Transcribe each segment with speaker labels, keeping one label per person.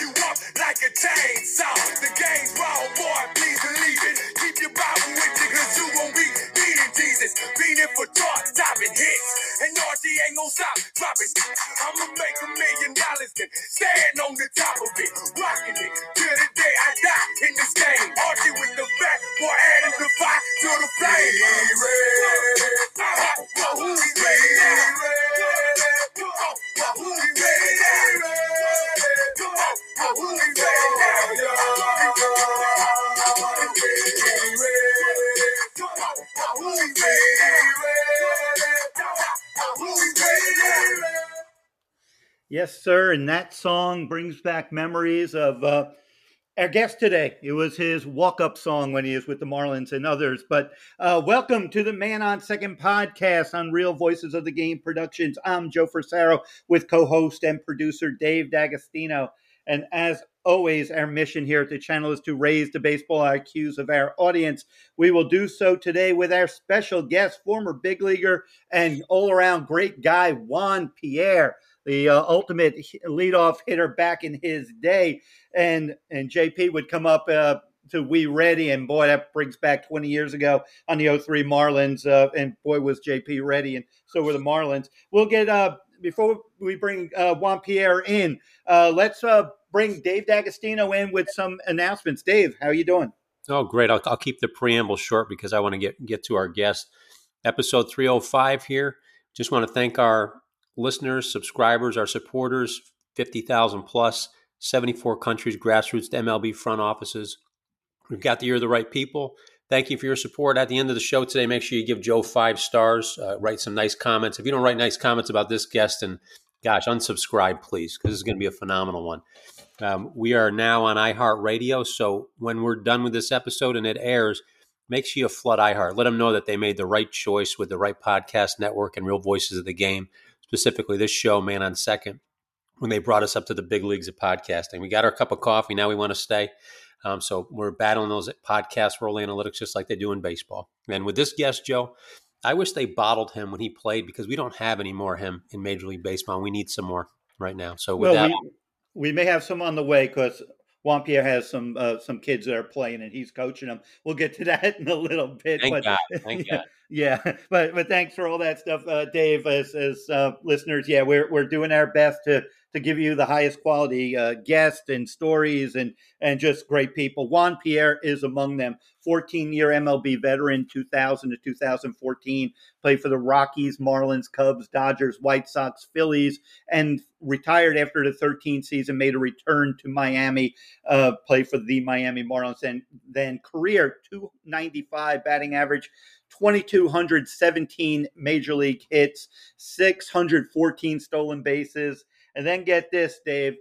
Speaker 1: you up like a chainsaw. The game's wrong, boy, please believe it. Keep your Bible with you, cause you won't be needing Jesus. Beating for charts, topping hits. And Archie ain't gon' stop dropping. I'ma make a million dollars then stand on the top of it. Rocking it till the day I die in this game. Archie with the back, boy, adding the fire to the flame. Who's
Speaker 2: sir. And that song brings back memories of uh, our guest today. It was his walk up song when he was with the Marlins and others. But uh, welcome to the Man on Second podcast on Real Voices of the Game Productions. I'm Joe Frisaro with co host and producer Dave D'Agostino. And as always, our mission here at the channel is to raise the baseball IQs of our audience. We will do so today with our special guest, former big leaguer and all around great guy, Juan Pierre the uh, ultimate leadoff hitter back in his day. And and JP would come up uh, to We Ready, and boy, that brings back 20 years ago on the 03 Marlins. Uh, and boy, was JP ready, and so were the Marlins. We'll get uh, before we bring uh, Juan Pierre in. Uh, let's uh, bring Dave D'Agostino in with some announcements. Dave, how are you doing?
Speaker 3: Oh, great! I'll, I'll keep the preamble short because I want to get get to our guest. Episode 305 here. Just want to thank our listeners, subscribers, our supporters, 50,000 plus, 74 countries, grassroots to MLB front offices. We've got the ear of the right people. Thank you for your support. At the end of the show today, make sure you give Joe five stars, uh, write some nice comments. If you don't write nice comments about this guest, and gosh, unsubscribe, please, because this is going to be a phenomenal one. Um, we are now on iHeartRadio. So when we're done with this episode and it airs, make sure you flood iHeart. Let them know that they made the right choice with the right podcast network and real voices of the game specifically this show, Man on Second, when they brought us up to the big leagues of podcasting. We got our cup of coffee. Now we want to stay. Um, so we're battling those podcast role analytics just like they do in baseball. And with this guest, Joe, I wish they bottled him when he played because we don't have any more him in Major League Baseball. We need some more right now. So with well, that,
Speaker 2: we, we may have some on the way because Juan Pierre has some uh, some kids that are playing and he's coaching them. We'll get to that in a little bit.
Speaker 3: Thank
Speaker 2: but,
Speaker 3: God. Thank
Speaker 2: God. Yeah, but but thanks for all that stuff, uh, Dave. As as uh, listeners, yeah, we're we're doing our best to to give you the highest quality uh, guests and stories and and just great people. Juan Pierre is among them. 14 year MLB veteran, 2000 to 2014. Played for the Rockies, Marlins, Cubs, Dodgers, White Sox, Phillies, and retired after the 13th season. Made a return to Miami, uh, played for the Miami Marlins, and then career 295 batting average. 2,217 major league hits, 614 stolen bases, and then get this, Dave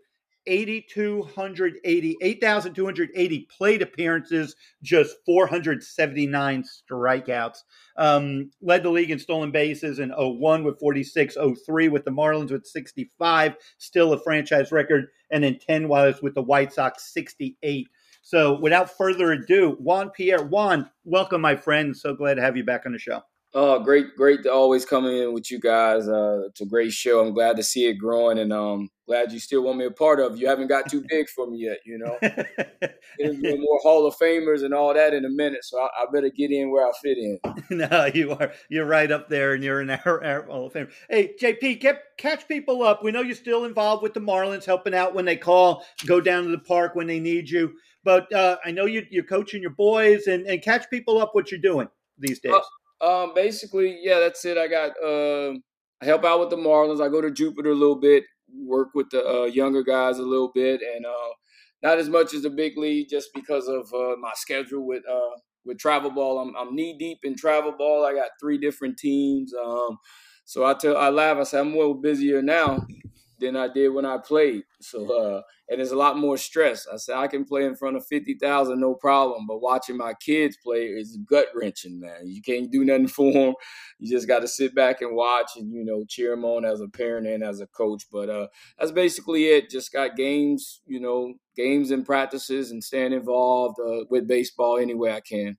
Speaker 2: 8,280, 8,280 plate appearances, just 479 strikeouts. Um, led the league in stolen bases in 01 with 46, 03 with the Marlins with 65, still a franchise record, and in 10 was with the White Sox, 68. So without further ado, Juan Pierre, Juan, welcome, my friend. So glad to have you back on the show.
Speaker 4: Oh, great, great to always come in with you guys. Uh, it's a great show. I'm glad to see it growing and um, glad you still want me a part of. You haven't got too big for me yet, you know. There's more Hall of Famers and all that in a minute, so I, I, better get in where I fit in.
Speaker 2: no, you are. You're right up there, and you're in our, our Hall of Fame. Hey, JP, get, catch people up. We know you're still involved with the Marlins, helping out when they call. Go down to the park when they need you. But uh, I know you, are coaching your boys, and, and catch people up what you're doing these days. Uh,
Speaker 4: um, basically, yeah, that's it. I got uh, I help out with the Marlins. I go to Jupiter a little bit, work with the uh, younger guys a little bit, and uh, not as much as the big league, just because of uh, my schedule with with travel ball. I'm, I'm knee deep in travel ball. I got three different teams. Um, so I tell I laugh. I say I'm more busier now than I did when I played. So uh, and there's a lot more stress. I said I can play in front of fifty thousand, no problem. But watching my kids play is gut wrenching, man. You can't do nothing for them. You just got to sit back and watch, and you know, cheer them on as a parent and as a coach. But uh, that's basically it. Just got games, you know, games and practices, and staying involved uh, with baseball any way I can.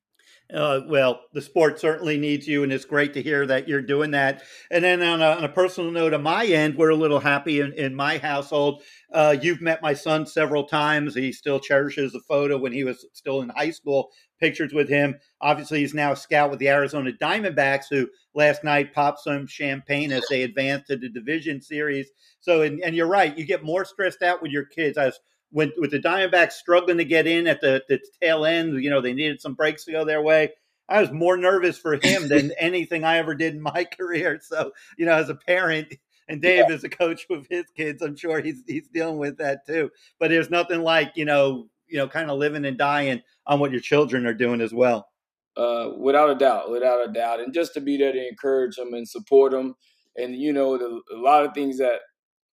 Speaker 2: Uh, well, the sport certainly needs you, and it's great to hear that you're doing that. And then on a, on a personal note, on my end, we're a little happy in, in my household. Uh, you've met my son several times. He still cherishes the photo when he was still in high school, pictures with him. Obviously, he's now a scout with the Arizona Diamondbacks, who last night popped some champagne as they advanced to the division series. So, and, and you're right, you get more stressed out with your kids. I was when with the Diamondbacks struggling to get in at the, the tail end, you know, they needed some breaks to go their way. I was more nervous for him than anything I ever did in my career. So, you know, as a parent, and Dave yeah. is a coach with his kids, I'm sure he's he's dealing with that too. But there's nothing like you know, you know, kind of living and dying on what your children are doing as well.
Speaker 4: Uh, without a doubt, without a doubt, and just to be there to encourage them and support them, and you know, the, a lot of things that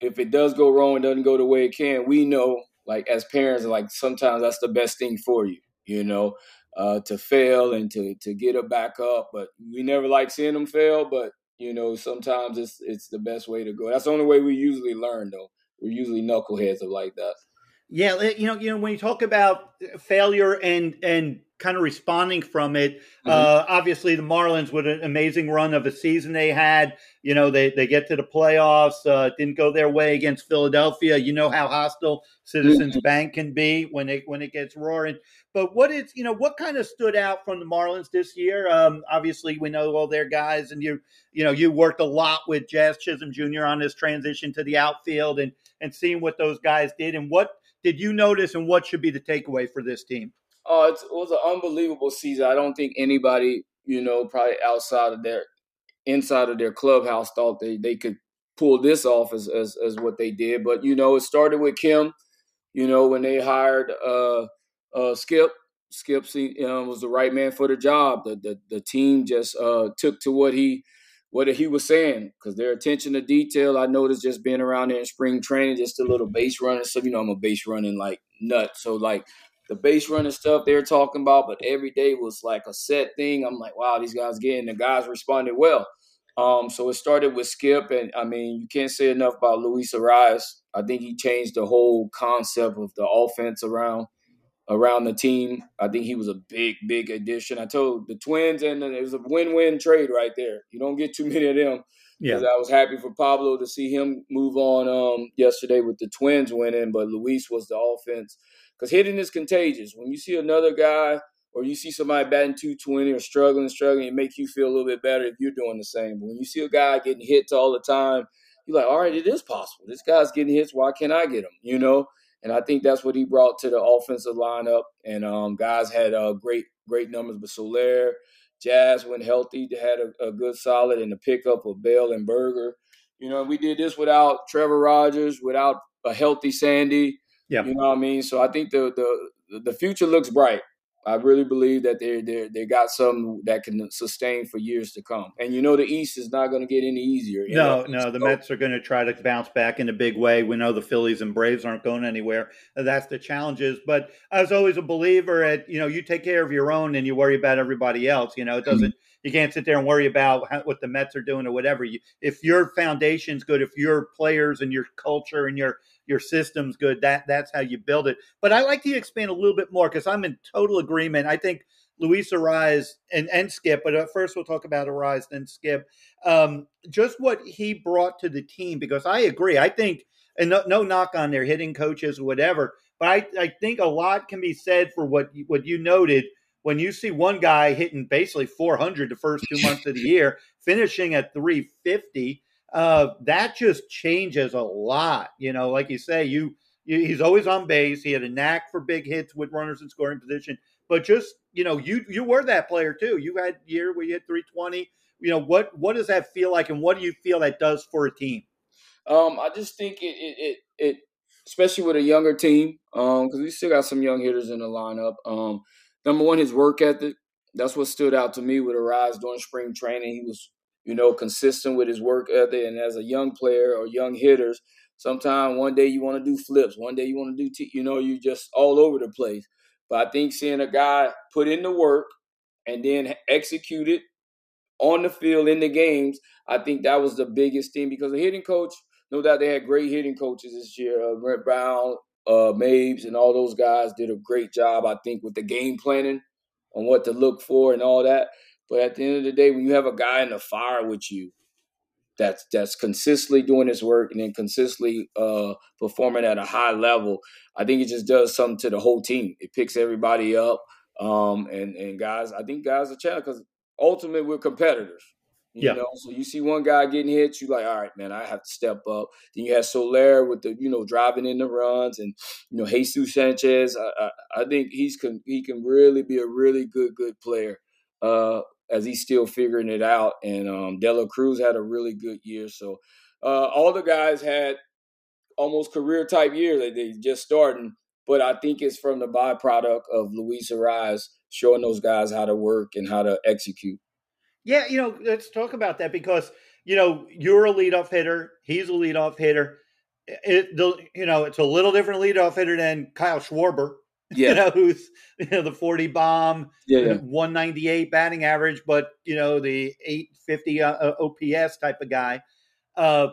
Speaker 4: if it does go wrong, it doesn't go the way it can, we know like as parents, like sometimes that's the best thing for you, you know, uh, to fail and to to get it back up. But we never like seeing them fail. But you know, sometimes it's it's the best way to go. That's the only way we usually learn, though. We're usually knuckleheads of like that.
Speaker 2: Yeah, you know, you know, when you talk about failure and and kind of responding from it. Mm-hmm. Uh, obviously, the Marlins with an amazing run of a season they had. You know, they they get to the playoffs. Uh, didn't go their way against Philadelphia. You know how hostile Citizens mm-hmm. Bank can be when it when it gets roaring. But what is you know what kind of stood out from the Marlins this year? Um, obviously, we know all their guys, and you you know you worked a lot with Jazz Chisholm Jr. on this transition to the outfield and and seeing what those guys did and what did you notice and what should be the takeaway for this team?
Speaker 4: Oh, it was an unbelievable season. I don't think anybody, you know, probably outside of their inside of their clubhouse thought they, they could pull this off as, as as what they did. But you know, it started with Kim. You know, when they hired uh, uh, Skip, Skip uh, was the right man for the job. The the, the team just uh, took to what he what he was saying because their attention to detail. I noticed just being around there in spring training, just a little base running. So you know, I'm a base running like nut. So like the base running stuff they're talking about, but every day was like a set thing. I'm like, wow, these guys getting the guys responded well. Um, so it started with Skip, and I mean, you can't say enough about Luis Arraez. I think he changed the whole concept of the offense around around the team. I think he was a big, big addition. I told the Twins, and it was a win-win trade right there. You don't get too many of them. Yeah, I was happy for Pablo to see him move on um, yesterday with the Twins winning, but Luis was the offense because hitting is contagious. When you see another guy or you see somebody batting 220 or struggling, struggling, it makes you feel a little bit better if you're doing the same. But when you see a guy getting hits all the time, you're like, all right, it is possible. This guy's getting hits. Why can't I get them? You know? And I think that's what he brought to the offensive lineup. And um, guys had uh, great, great numbers. But Soler, Jazz, when healthy, had a, a good solid in the pickup of Bell and Burger. You know, we did this without Trevor Rogers, without a healthy Sandy. Yeah. You know what I mean? So I think the the the future looks bright. I really believe that they they they got something that can sustain for years to come. And you know the East is not going to get any easier.
Speaker 2: No, no, the Mets are going to try to bounce back in a big way. We know the Phillies and Braves aren't going anywhere. That's the challenges. But I was always a believer at you know you take care of your own and you worry about everybody else. You know it doesn't. Mm-hmm you can't sit there and worry about how, what the Mets are doing or whatever. You, if your foundation's good, if your players and your culture and your your system's good, that that's how you build it. But I like to expand a little bit more because I'm in total agreement. I think Luis Arraez and, and Skip, but first we'll talk about Arraez, then Skip. Um, just what he brought to the team, because I agree. I think, and no, no knock on their hitting coaches or whatever, but I, I think a lot can be said for what what you noted when you see one guy hitting basically 400 the first two months of the year, finishing at 350, uh, that just changes a lot. You know, like you say, you, you he's always on base. He had a knack for big hits with runners in scoring position. But just you know, you you were that player too. You had year where you hit 320. You know what what does that feel like, and what do you feel that does for a team?
Speaker 4: Um, I just think it it it, it especially with a younger team, because um, we still got some young hitters in the lineup. Um, number one, his work ethic. That's what stood out to me with Arraez during spring training. He was, you know, consistent with his work ethic. And as a young player or young hitters, sometimes one day you want to do flips, one day you want to do, t- you know, you're just all over the place. But I think seeing a guy put in the work and then execute it on the field in the games, I think that was the biggest thing because the hitting coach, no doubt they had great hitting coaches this year. Uh, Brant Brown, uh, Mabes and all those guys did a great job, I think, with the game planning on what to look for and all that. But at the end of the day, when you have a guy in the fire with you, that's that's consistently doing his work and then consistently uh, performing at a high level, I think it just does something to the whole team. It picks everybody up, um, and and guys, I think guys are challenged because ultimately we're competitors. You
Speaker 2: Yeah.
Speaker 4: know, so you see one guy getting hit, you like, all right, man, I have to step up. Then you have Soler with the, you know, driving in the runs, and you know, Jesus Sanchez. I, I, I think he's can he can really be a really good good player uh, as he's still figuring it out. And um, De La Cruz had a really good year. So uh, all the guys had almost career type years. They they just starting, but I think it's from the byproduct of Luis Arraez showing those guys how to work and how to execute.
Speaker 2: Yeah, you know, let's talk about that because you know you're a leadoff hitter. He's a leadoff hitter. It, the, you know, it's a little different leadoff hitter than Kyle Schwarber.
Speaker 4: Yeah,
Speaker 2: You know, who's you know the forty bomb,
Speaker 4: yeah, yeah.
Speaker 2: one ninety eight batting average, but you know the eight fifty uh, uh, OPS type of guy. Uh,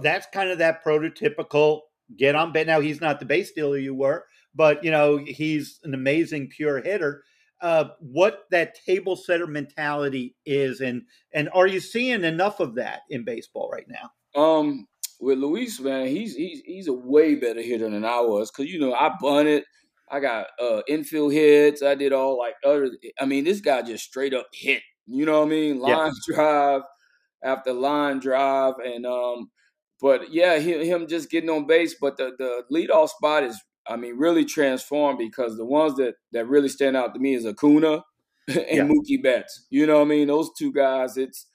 Speaker 2: that's kind of that prototypical get on base. Now he's not the base dealer you were, but you know he's an amazing pure hitter. Uh, what that table setter mentality is, and and are you seeing enough of that in baseball right now?
Speaker 4: Um, with Luis, man, he's he's he's a way better hitter than I was because you know I bunted, I got uh infield hits, I did all like other. I mean, this guy just straight up hit. You know what I mean?
Speaker 2: Yeah.
Speaker 4: Line drive after line drive, and um, but yeah, he, him just getting on base. But the the leadoff spot is, I mean, really transformed because the ones that that really stand out to me is Acuna and
Speaker 2: Yeah.
Speaker 4: Mookie Betts. You know what I mean? Those two guys, it's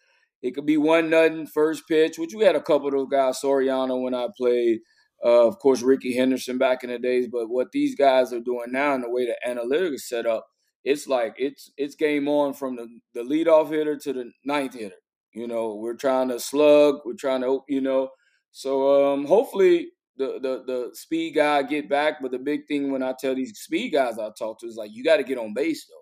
Speaker 4: it could be one nothing first pitch, which we had a couple of those guys, Soriano when I played, uh, of course Rickey Henderson back in the days. But what these guys are doing now, and the way the analytics is set up, it's like it's it's game on from the the leadoff hitter to the ninth hitter. You know, we're trying to slug, we're trying to you know. So um, hopefully the, the the speed guy get back. But the big thing when I tell these speed guys I talk to is like you got to get on base though.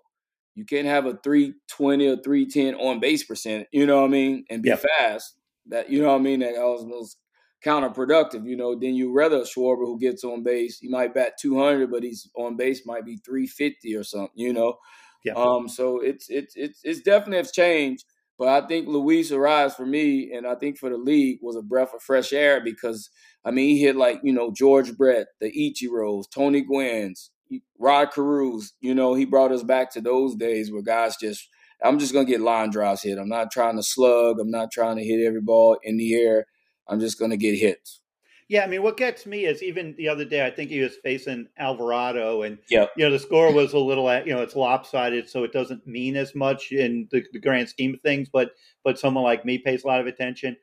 Speaker 4: You can't have a three twenty or three ten on base percent. You know what I mean, and be
Speaker 2: Yep.
Speaker 4: fast. That you know what I mean. That was, was counterproductive. You know, then you rather a Schwarber who gets on base. He might bat two hundred, but he's on base might be three fifty or something. You know.
Speaker 2: Yeah.
Speaker 4: Um. So it's it's it's it's definitely has changed. But I think Luis Arraez for me, and I think for the league, was a breath of fresh air because I mean he hit like you know George Brett, the Ichiros, Tony Gwynn's, Rod Carews. You know he brought us back to those days where guys just I'm just gonna get line drives hit. I'm not trying to slug. I'm not trying to hit every ball in the air. I'm just gonna get hits.
Speaker 2: Yeah, I mean, what gets me is even the other day, I think he was facing Alvarado, and
Speaker 4: Yep.
Speaker 2: you know the score was a little, you know, it's lopsided, so it doesn't mean as much in the, the grand scheme of things. But but someone like me pays a lot of attention.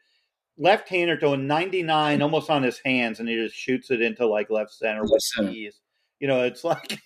Speaker 2: Left-hander throwing 99 almost on his hands, and he just shoots it into like left center
Speaker 4: Left
Speaker 2: with
Speaker 4: center.
Speaker 2: ease. You know, it's like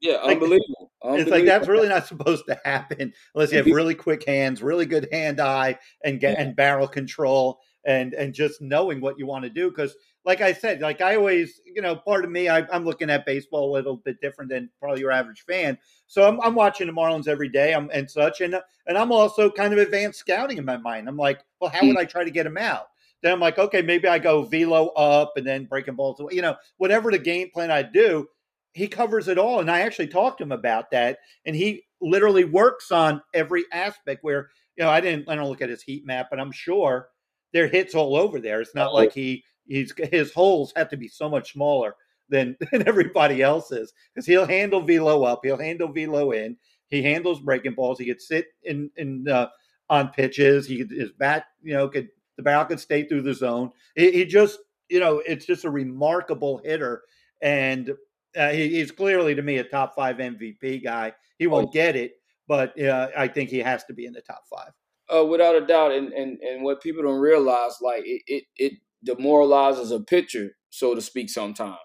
Speaker 4: Yeah,
Speaker 2: Like,
Speaker 4: unbelievable.
Speaker 2: it's like that's really not supposed to happen unless you have really quick hands, really good hand eye, and get and barrel control, and and just knowing what you want to do. Because, like I said, like I always, you know, part of me, I, I'm looking at baseball a little bit different than probably your average fan. So I'm, I'm watching the Marlins every day, I'm, and such, and and I'm also kind of advanced scouting in my mind. I'm like, well, how would hmm. I try to get him out? Then I'm like, okay, maybe I go velo up and then breaking balls away. You know, whatever the game plan I do, he covers it all. And I actually talked to him about that. And he literally works on every aspect where, you know, I didn't I don't look at his heat map, but I'm sure there are hits all over there. It's not like he he's his holes have to be so much smaller than, than everybody else's. Because he'll handle velo up, he'll handle velo in, he handles breaking balls, he could sit in in uh, on pitches, he could his bat, you know, could the barrel could stay through the zone. He, he just, you know, it's just a remarkable hitter. And uh, he, he's clearly to me a top five MVP guy. He won't
Speaker 4: Oh.
Speaker 2: get it, but uh, I think he has to be in the top five.
Speaker 4: Uh, without a doubt, and, and and what people don't realize, like it, it it demoralizes a pitcher, so to speak. Sometimes,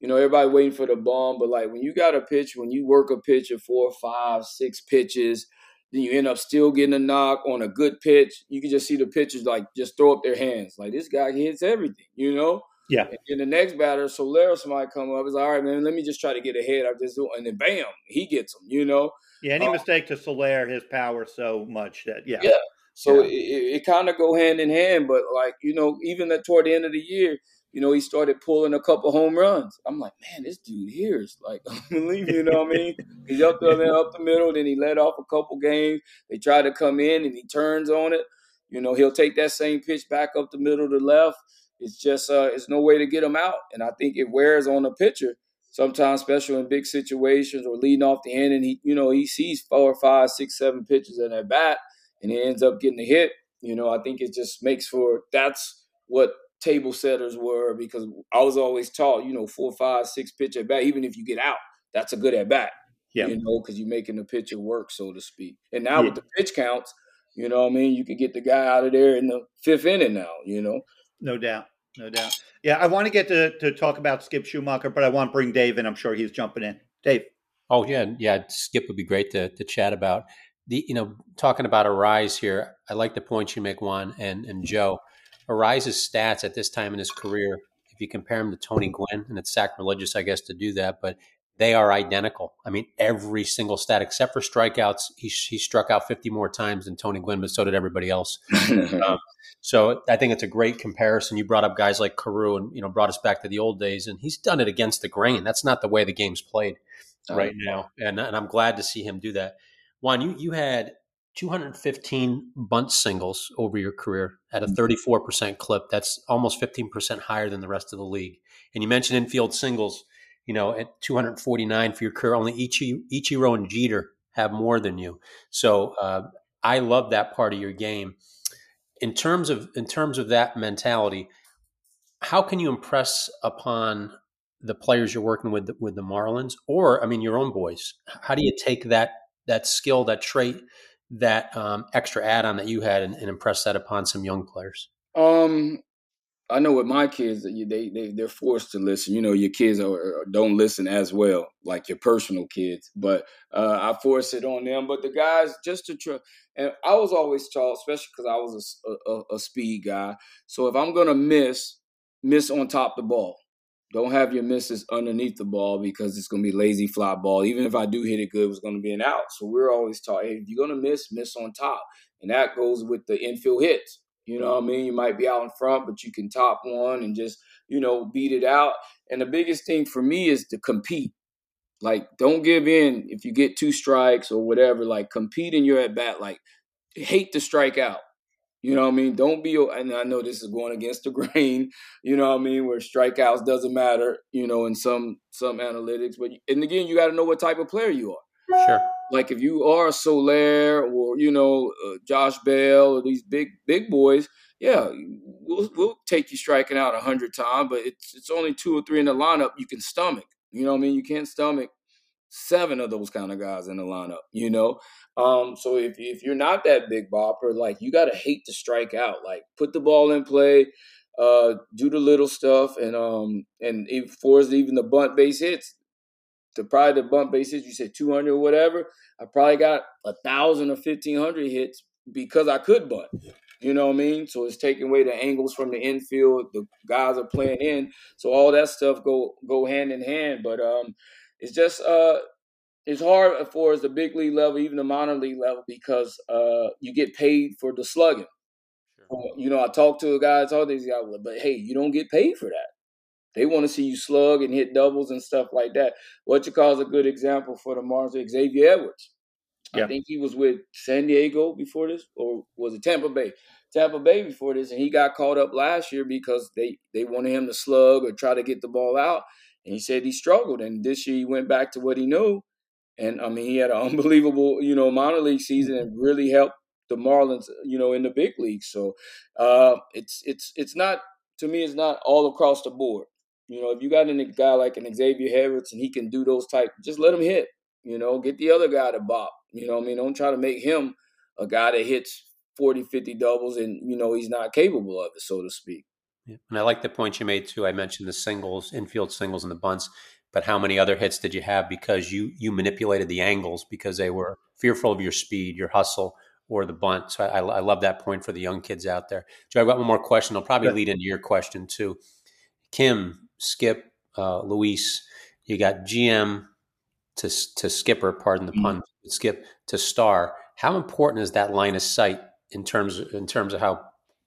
Speaker 4: you know, everybody waiting for the bomb, but like when you got a pitch, when you work a pitch of four, five, six pitches, then you end up still getting a knock on a good pitch. You can just see the pitchers like just throw up their hands, like this guy hits everything, you know.
Speaker 2: Yeah.
Speaker 4: And then the next batter, Solaris might come up. It's all right, man. Let me just try to get ahead. I just do, and then bam, he gets them. You know.
Speaker 2: Yeah, any
Speaker 4: Oh.
Speaker 2: mistake to Soler, his power so much that yeah,
Speaker 4: Yeah. So
Speaker 2: Yeah.
Speaker 4: it, it, it kind of go hand in hand, but like you know, even that toward the end of the year, you know, he started pulling a couple home runs. I'm like, man, this dude here is like unbelievable. You know what I mean? He's up the up the middle, then he let off a couple games. They try to come in, and he turns on it. You know, he'll take that same pitch back up the middle to left. It's just uh, it's no way to get him out, and I think it wears on the pitcher sometimes, especially in big situations or leading off the end, and he, you know, he sees four, five, six, seven pitches in that bat, and he ends up getting a hit. You know, I think it just makes for that's what table setters were because I was always taught, you know, four, five, six pitch at bat, even if you get out, that's a good at bat. Yeah. You know, because you're making the pitcher work, so to speak. And now yeah. with the pitch counts, you know what I mean? You can get the guy out of there in the fifth inning now, you know?
Speaker 2: No doubt. No doubt. Yeah, I want to get to, to talk about Skip Schumaker, but I want to bring Dave in. I'm sure he's jumping in. Dave.
Speaker 3: Oh yeah, yeah. Skip would be great to to chat about. The you know talking about Arraez here. I like the points you make, Juan and and Joe. Arraez's stats at this time in his career, if you compare him to Tony Gwynn, and it's sacrilegious, I guess, to do that, but they are identical. I mean, every single stat except for strikeouts, he, he struck out 50 more times than Tony Gwynn, but so did everybody else. um, so I think it's a great comparison. You brought up guys like Carew and, you know, brought us back to the old days, and he's done it against the grain. That's not the way the game's played oh, right now. And, and I'm glad to see him do that. Juan, you, you had 215 bunt singles over your career at a 34% clip. That's almost 15% higher than the rest of the league. And you mentioned infield singles, you know, at 249 for your career. Only Ichi, Ichiro and Jeter have more than you. So uh, I love that part of your game. In terms of in terms of that mentality, how can you impress upon the players you're working with with the Marlins, or I mean your own boys? How do you take that that skill, that trait? that um, extra add-on that you had and, and, impress that upon some young players?
Speaker 4: Um, I know with my kids, they they they're forced to listen. You know, your kids are, don't listen as well, like your personal kids. But uh, I force it on them. But the guys, just to try. And I was always taught, especially because I was a, a, a speed guy. So if I'm gonna miss, miss on top the ball. Don't have your misses underneath the ball because it's to be lazy fly ball. Even if I do hit it good, it's to be an out. So we're always taught, hey, if you're to miss, miss on top. And that goes with the infield hits. You know what I mean? You might be out in front, but you can top one and just, you know, beat it out. And the biggest thing for me is to compete. Like, don't give in if you get two strikes or whatever. Like, compete in your at bat. Like, hate to strike out. You know what I mean? Don't be, and I know this is going against the grain. You know what I mean? Where strikeouts doesn't matter. You know, in some some analytics, but and again, you got to know what type of player you are.
Speaker 3: Sure.
Speaker 4: Like if you are Soler or you know uh, Josh Bell or these big big boys, yeah, we'll we'll take you striking out a hundred times, but it's it's only two or three in the lineup you can stomach. You know what I mean? You can't stomach seven of those kind of guys in the lineup, you know? Um, so if, if you're not that big bopper, like you got to hate to strike out, like put the ball in play, uh, do the little stuff. And, um, and for even the bunt base hits, the probably the bump base hits, you said 200 or whatever. I probably got a thousand or 1500 hits because I could bunt. You know what I mean? So it's taking away the angles from the infield. The guys are playing in, so all that stuff go go hand in hand. But um, it's just uh, it's hard for us the big league level, even the minor league level, because uh, you get paid for the slugging. You know, I talk to a guy, I talk to these guys, but hey, you don't get paid for that. They want to see you slug and hit doubles and stuff like that. What you call is a good example for the Marlins, Xavier Edwards. Yeah. I think he was with San Diego before this, or was it Tampa Bay? Tampa Bay before this, and he got caught up last year because they they wanted him to slug or try to get the ball out, and he said he struggled. And this year he went back to what he knew, and I mean, he had an unbelievable, you know, minor league season and really helped the Marlins, you know, in the big leagues. So uh, it's it's it's not to me, it's not all across the board. You know, if you got a guy like an Xavier Harris and he can do those type, just let him hit. You know, get the other guy to bop. You know, I mean, don't try to make him a guy that hits 40, 50 doubles and you know he's not capable of it, so to speak.
Speaker 3: Yeah. And I like the point you made too. I mentioned the singles, infield singles, and the bunts but how many other hits did you have because you you manipulated the angles because they were fearful of your speed, your hustle, or the bunt? So I, I love that point for the young kids out there. Joe, I've got one more question. I'll probably lead into your question too. Kim, Skip, uh, Luis, you got GM to to skipper. Pardon the mm-hmm. pun. Mm-hmm. Skip to star. How important is that line of sight in terms of, in terms of how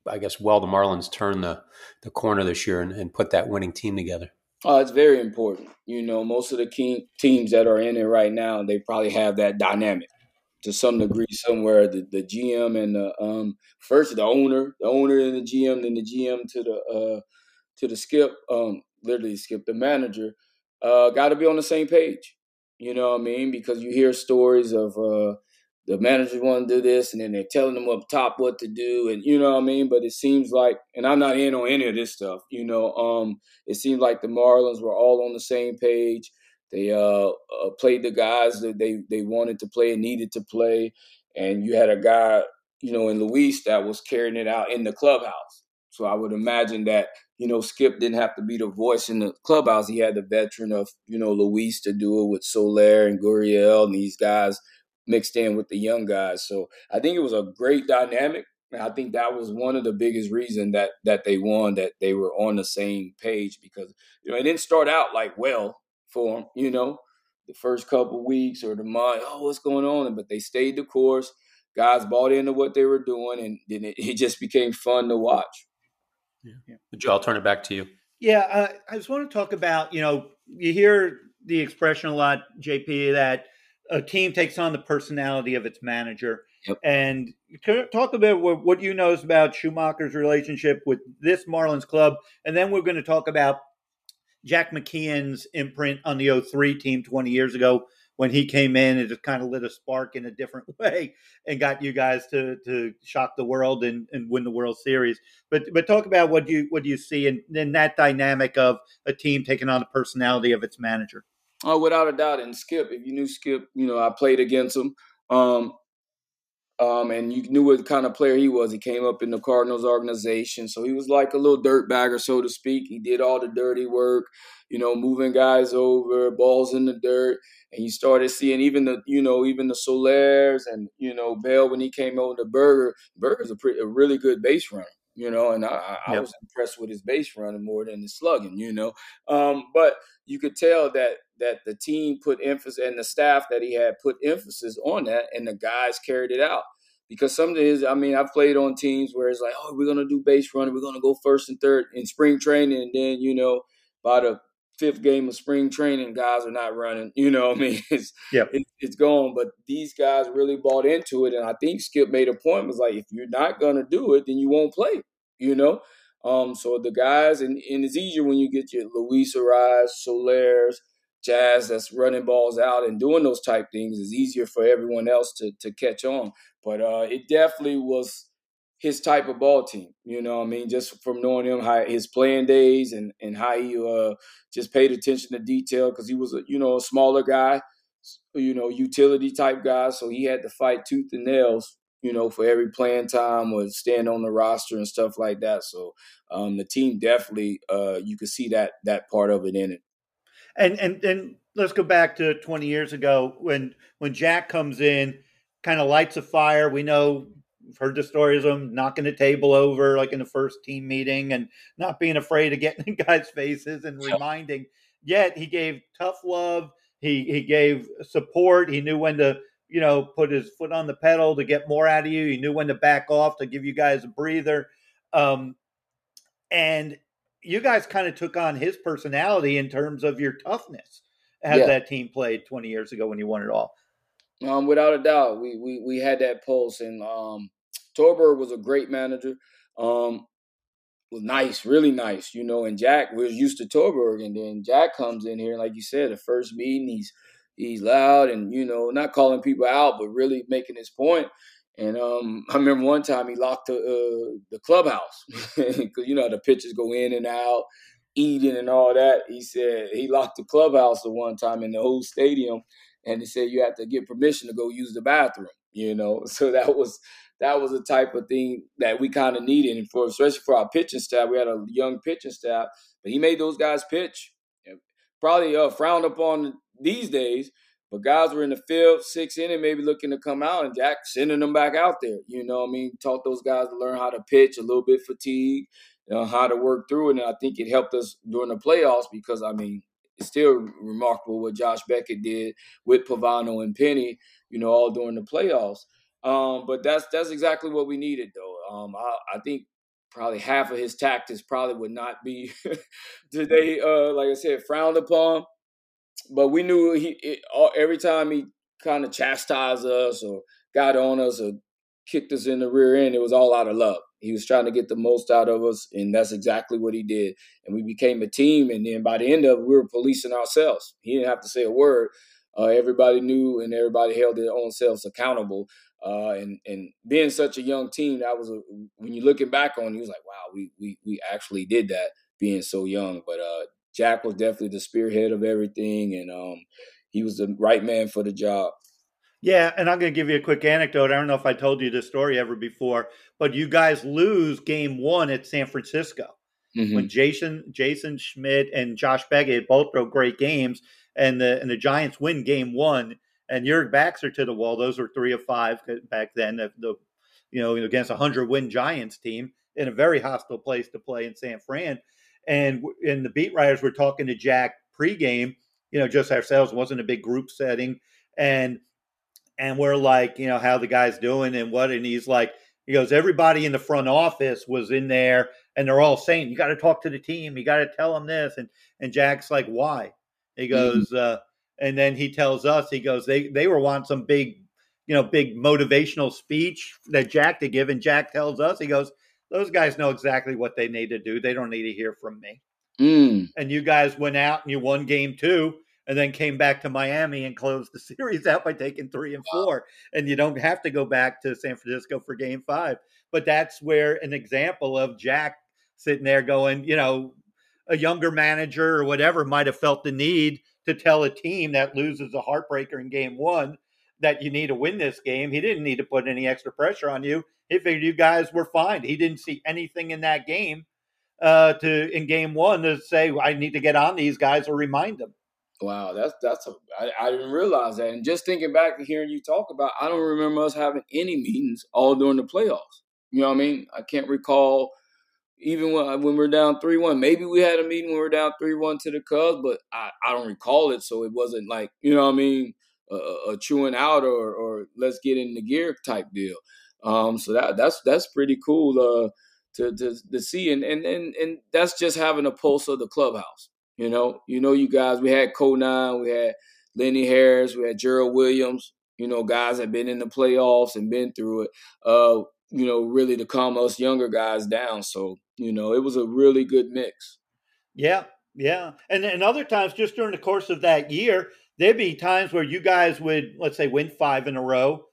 Speaker 3: I guess, well the Marlins turn the the corner this year and, and put that winning team together?
Speaker 4: Oh, it's very important. You know, most of the key teams that are in it right now, they probably have that dynamic to some degree somewhere. The, the GM and the um, first the owner, the owner and the GM, then the GM to the uh, to the skip, um, literally skip the manager, uh, got to be on the same page. You know what I mean? Because you hear stories of uh, the managers want to do this, and then they're telling them up top what to do, and you know what I mean. But it seems like, and I'm not in on any of this stuff. You know, um, it seems like the Marlins were all on the same page. They uh, uh, played the guys that they they wanted to play and needed to play, and you had a guy, you know, in Luis that was carrying it out in the clubhouse. So I would imagine that you know Skip didn't have to be the voice in the clubhouse. He had the veteran of you know Luis to do it with Soler and Gurriel and these guys mixed in with the young guys. So I think it was a great dynamic. And I think that was one of the biggest reasons that that they won, that they were on the same page because you know it didn't start out like well for them, you know, the first couple weeks or the month, oh, what's going on? But they stayed the course. Guys bought into what they were doing, and then it, it just became fun to watch.
Speaker 3: Yeah. Joe, I'll turn it back to you.
Speaker 2: Yeah, uh, I just want to talk about, you know, you hear the expression a lot, JP, that a team takes on the personality of its manager. Yep. And talk about what, what you know about Schumaker's relationship with this Marlins club, and then we're going to talk about Jack McKeon's imprint on the 03 team 20 years ago when he came in and just kind of lit a spark in a different way and got you guys to to shock the world and, and win the World Series. But but talk about what you what you see in, in that dynamic of a team taking on the personality of its manager.
Speaker 4: Oh, without a doubt. And Skip, if you knew Skip, you know, I played against him. Um, um, and you knew what kind of player he was. He came up in the Cardinals organization, so he was like a little dirt bagger, so to speak. He did all the dirty work, you know, moving guys over, balls in the dirt, and you started seeing even the, you know, even the Solers and you know Bell when he came over to Burger. Burger's a, pretty, a really good base runner you know, and I, I yep. was impressed with his base running more than his slugging, you know. Um, but you could tell that that the team put emphasis and the staff that he had put emphasis on that, and the guys carried it out. Because some of his, I mean, I've played on teams where it's like, oh, we're gonna do base running, we're gonna go first and third in spring training, and then you know, by the fifth game of spring training, guys are not running. You know, I mean, it's
Speaker 2: yep.
Speaker 4: it, it's gone. But these guys really bought into it, and I think Skip made a point was like, if you're not gonna do it, then you won't play. You know, um, so the guys, and, and it's easier when you get your Luis Arraez, Solares, Jazz that's running balls out and doing those type things. It's easier for everyone else to to catch on. But uh, it definitely was his type of ball team. You know, I mean, just from knowing him, how his playing days and and how he uh, just paid attention to detail because he was a you know a smaller guy, you know, utility type guy, so he had to fight tooth and nails. You know, for every playing time or stand on the roster and stuff like that. So um, the team definitely, uh, you could see that that part of it in it.
Speaker 2: And and and let's go back to 20 years ago when when Jack comes in, kind of lights a fire. We know heard the stories of him knocking the table over, like in the first team meeting, and not being afraid of getting in guys' faces and reminding. Yet he gave tough love. He he gave support. He knew when to you know put his foot on the pedal to get more out of you. He knew when to back off to give you guys a breather. Um, and you guys kind of took on his personality in terms of your toughness as yeah. that team played 20 years ago when you won it all.
Speaker 4: Um, without a doubt, we we we had that pulse, and um, Torborg was a great manager. Um, was nice, really nice, you know. And Jack was used to Torborg, and then Jack comes in here, like you said, the first meeting, he's he's loud and you know not calling people out, but really making his point. And um, I remember one time he locked the uh, the clubhouse because you know the pitchers go in and out, eating and all that. He said he locked the clubhouse the one time in the whole stadium, and he said you have to get permission to go use the bathroom. You know, so that was that was the type of thing that we kind of needed, and for especially for our pitching staff, we had a young pitching staff, but he made those guys pitch. Probably uh, frowned upon these days, but guys were in the field, six inning, maybe looking to come out, and Jack sending them back out there. You know, I mean, taught those guys to learn how to pitch, a little bit fatigue, you know, how to work through it, and I think it helped us during the playoffs because I mean, it's still remarkable what Josh Beckett did with Pavano and Penny, you know, all during the playoffs. Um, but that's that's exactly what we needed, though. Um, I, I, think probably half of his tactics probably would not be today, uh, like I said, frowned upon. But we knew he it, every time he kind of chastised us or got on us or kicked us in the rear end, it was all out of love. He was trying to get the most out of us, and that's exactly what he did. And we became a team, and then by the end of it, we were policing ourselves. He didn't have to say a word. Uh, everybody knew, and everybody held their own selves accountable. Uh, and and being such a young team, that was a, when you're looking back on, it, you was like, wow, we we we actually did that being so young. But uh, Jack was definitely the spearhead of everything, and um, he was the right man for the job.
Speaker 2: Yeah, and I'm going to give you a quick anecdote. I don't know if I told you this story ever before, but you guys lose game one at San Francisco mm-hmm. when Jason Jason Schmidt and Josh Beckett both throw great games, and the and the Giants win game one, and Jurg Baxter to the wall. Those were three of five back then. The, the you know against a hundred win Giants team in a very hostile place to play in San Fran, and in the beat writers were talking to Jack pregame. You know, just ourselves wasn't a big group setting, and and we're like, you know, how the guy's doing and what, and he's like, he goes, everybody in the front office was in there, and they're all saying, you got to talk to the team, you got to tell them this, and and Jack's like, why? He mm-hmm. goes, mm-hmm. uh, and then he tells us, he goes, they they were wanting some big, you know, big motivational speech that Jack to give, and Jack tells us, he goes, those guys know exactly what they need to do. They don't need to hear from me. Mm. And you guys went out and you won game two and then came back to Miami and closed the series out by taking three and four. And you don't have to go back to San Francisco for game five. But that's where an example of Jack sitting there going, you know, a younger manager or whatever might have felt the need to tell a team that loses a heartbreaker in game one that you need to win this game. He didn't need to put any extra pressure on you. He figured you guys were fine. He didn't see anything in that game uh, to in game one to say I need to get on these guys or remind them.
Speaker 4: Wow, that's that's a I, I didn't realize that. And just thinking back and hearing you talk about, I don't remember us having any meetings all during the playoffs. You know what I mean? I can't recall even when when we are down three one. Maybe we had a meeting when we are down three one to the Cubs, but I, I don't recall it. So it wasn't like you know what I mean, a, a chewing out or or let's get in the gear type deal. Um, so that that's that's pretty cool uh, to, to to see, and and and and that's just having a pulse of the clubhouse. You know, you know, you guys. We had Conine, we had Lenny Harris, we had Gerald Williams. You know, guys have been in the playoffs and been through it. Uh, you know, really to calm us younger guys down. So you know, it was a really good mix.
Speaker 2: Yeah, yeah, and and other times just during the course of that year, there'd be times where you guys would, let's say, win five in a row,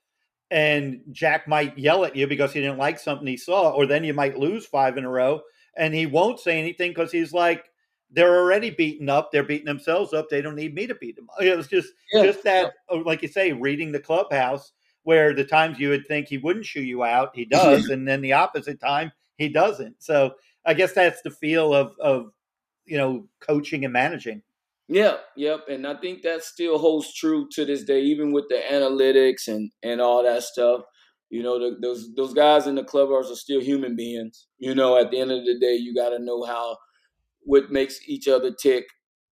Speaker 2: and Jack might yell at you because he didn't like something he saw, or then you might lose five in a row, and he won't say anything because he's like, they're already beaten up. They're beating themselves up. They don't need me to beat them. It was just yeah. just that, oh, like you say, reading the clubhouse. Where the times you would think he wouldn't shoot you out, he does, and then the opposite time he doesn't. So I guess that's the feel of of you know coaching and managing.
Speaker 4: Yeah, yep, and I think that still holds true to this day, even with the analytics and and all that stuff. You know, the, those those guys in the clubhouse are still human beings. You know, at the end of the day, you got to know how what makes each other tick.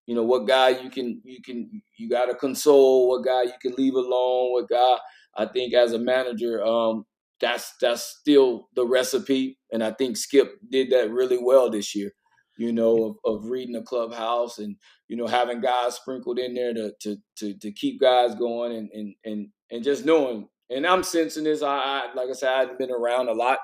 Speaker 4: You know, what guy you can you can you got to console, what guy you can leave alone, what guy I think as a manager, um, that's that's still the recipe, and I think Skip did that really well this year. You know, of, of reading the clubhouse and you know having guys sprinkled in there to to to, to keep guys going and and and and just knowing. And I'm sensing this. I, I like I said, I have been around a lot.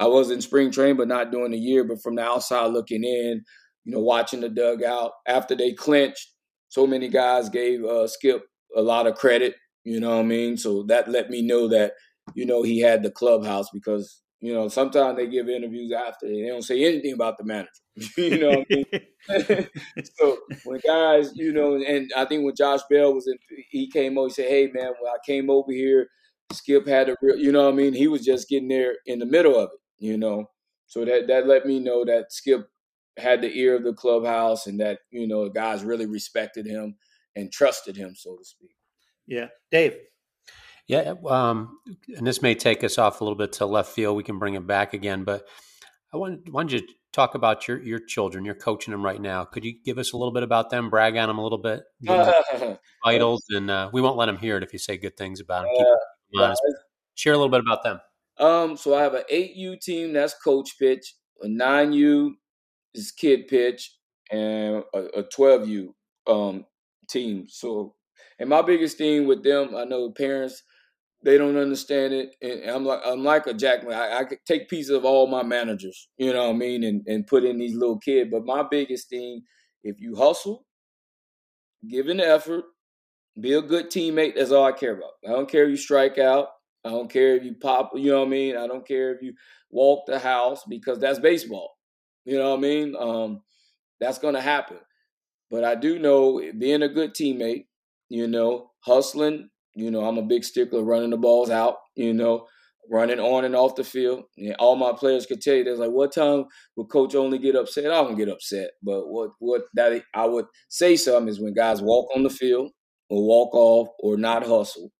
Speaker 4: I was in spring training, but not doing the year. But from the outside looking in, you know, watching the dugout after they clinched. So many guys gave uh, Skip a lot of credit. You know what I mean? So that let me know that you know he had the clubhouse because you know sometimes they give interviews after they don't say anything about the manager. you know what I mean? so when guys, you know, and I think when Josh Bell was in, he came over. He said, "Hey man, when I came over here, Skip had a real, you know what I mean? He was just getting there in the middle of it, you know." So that that let me know that Skip had the ear of the clubhouse and that you know guys really respected him and trusted him, so to speak.
Speaker 2: Yeah, Dave.
Speaker 3: Yeah, um, and this may take us off a little bit to left field. We can bring it back again, but I wanted, wanted you to talk about your your children. You're coaching them right now. Could you give us a little bit about them? Brag on them a little bit. vitals, and uh, we won't let them hear it if you say good things about them. Keep them honest. Share a little bit about them.
Speaker 4: Um, so I have an 8U team that's coach pitch. a nine U is kid pitch, and a, a 12U um, team. So, and my biggest thing with them, I know parents they don't understand it, and I'm like I'm like a jackman. I, I could take pieces of all my managers, you know what I mean, and and put in these little kids. But my biggest thing, if you hustle, give an effort, be a good teammate. That's all I care about. I don't care if you strike out. I don't care if you pop. You know what I mean. I don't care if you walk the house because that's baseball. You know what I mean? Um, that's to happen. But I do know being a good teammate, you know, hustling, you know, I'm a big stickler running the balls out, you know, running on and off the field. And all my players could tell you, they're like, what time would coach only get upset? I don't get upset. But what, what that I would say something is when guys walk on the field or walk off or not hustle,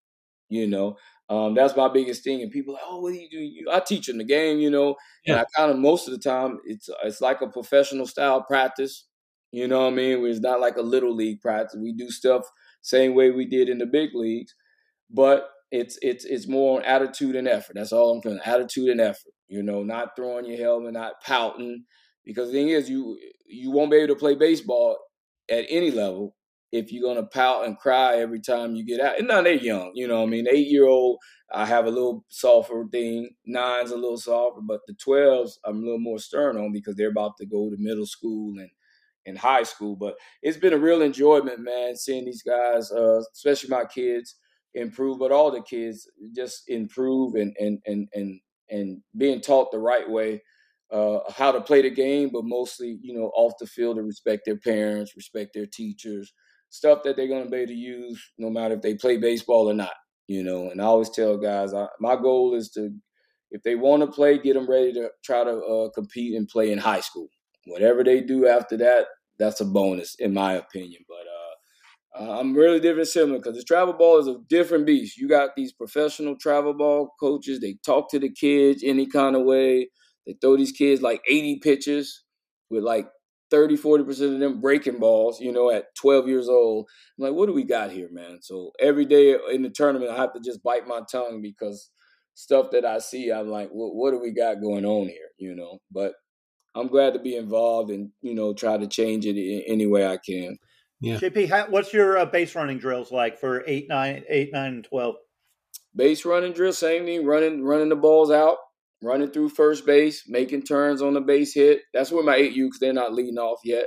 Speaker 4: you know, um, that's my biggest thing. And people are like, oh, what do you do? You, I teach in the game, you know, yeah. and I kind of most of the time it's it's like a professional style practice. You know what I mean? It's not like a little league practice. We do stuff same way we did in the big leagues, but it's it's it's more on attitude and effort. That's all I'm saying. Attitude and effort. You know, not throwing your helmet, not pouting. Because the thing is, you you won't be able to play baseball at any level if you're gonna pout and cry every time you get out. And now they're young, you know. I mean, eight year old, I have a little softer thing. Nine's a little softer, but the twelves, I'm a little more stern on because they're about to go to middle school and and high school. But it's been a real enjoyment, man, seeing these guys, uh, especially my kids, improve. But all the kids just improve and and and and and being taught the right way. Uh, how to play the game, but mostly, you know, off the field to respect their parents, respect their teachers, stuff that they're going to be able to use no matter if they play baseball or not. You know, and I always tell guys, I, my goal is to, if they want to play, get them ready to try to uh, compete and play in high school. Whatever they do after that, that's a bonus in my opinion. But uh, uh, I'm really different similar because the travel ball is a different beast. You got these professional travel ball coaches. They talk to the kids any kind of way. They throw these kids like 80 pitches with like 30, 40% of them breaking balls, you know, at 12 years old. I'm like, what do we got here, man? So every day in the tournament, I have to just bite my tongue because stuff that I see, I'm like, what, what do we got going on here, you know? But I'm glad to be involved and, you know, try to change it in any way I can.
Speaker 2: Yeah. JP, how, what's your uh, base running drills like for eight, nine, eight, nine, and 12?
Speaker 4: Base running drill, same thing, running, running the balls out running through first base, making turns on the base hit. That's where my 8U, because they're not leading off yet.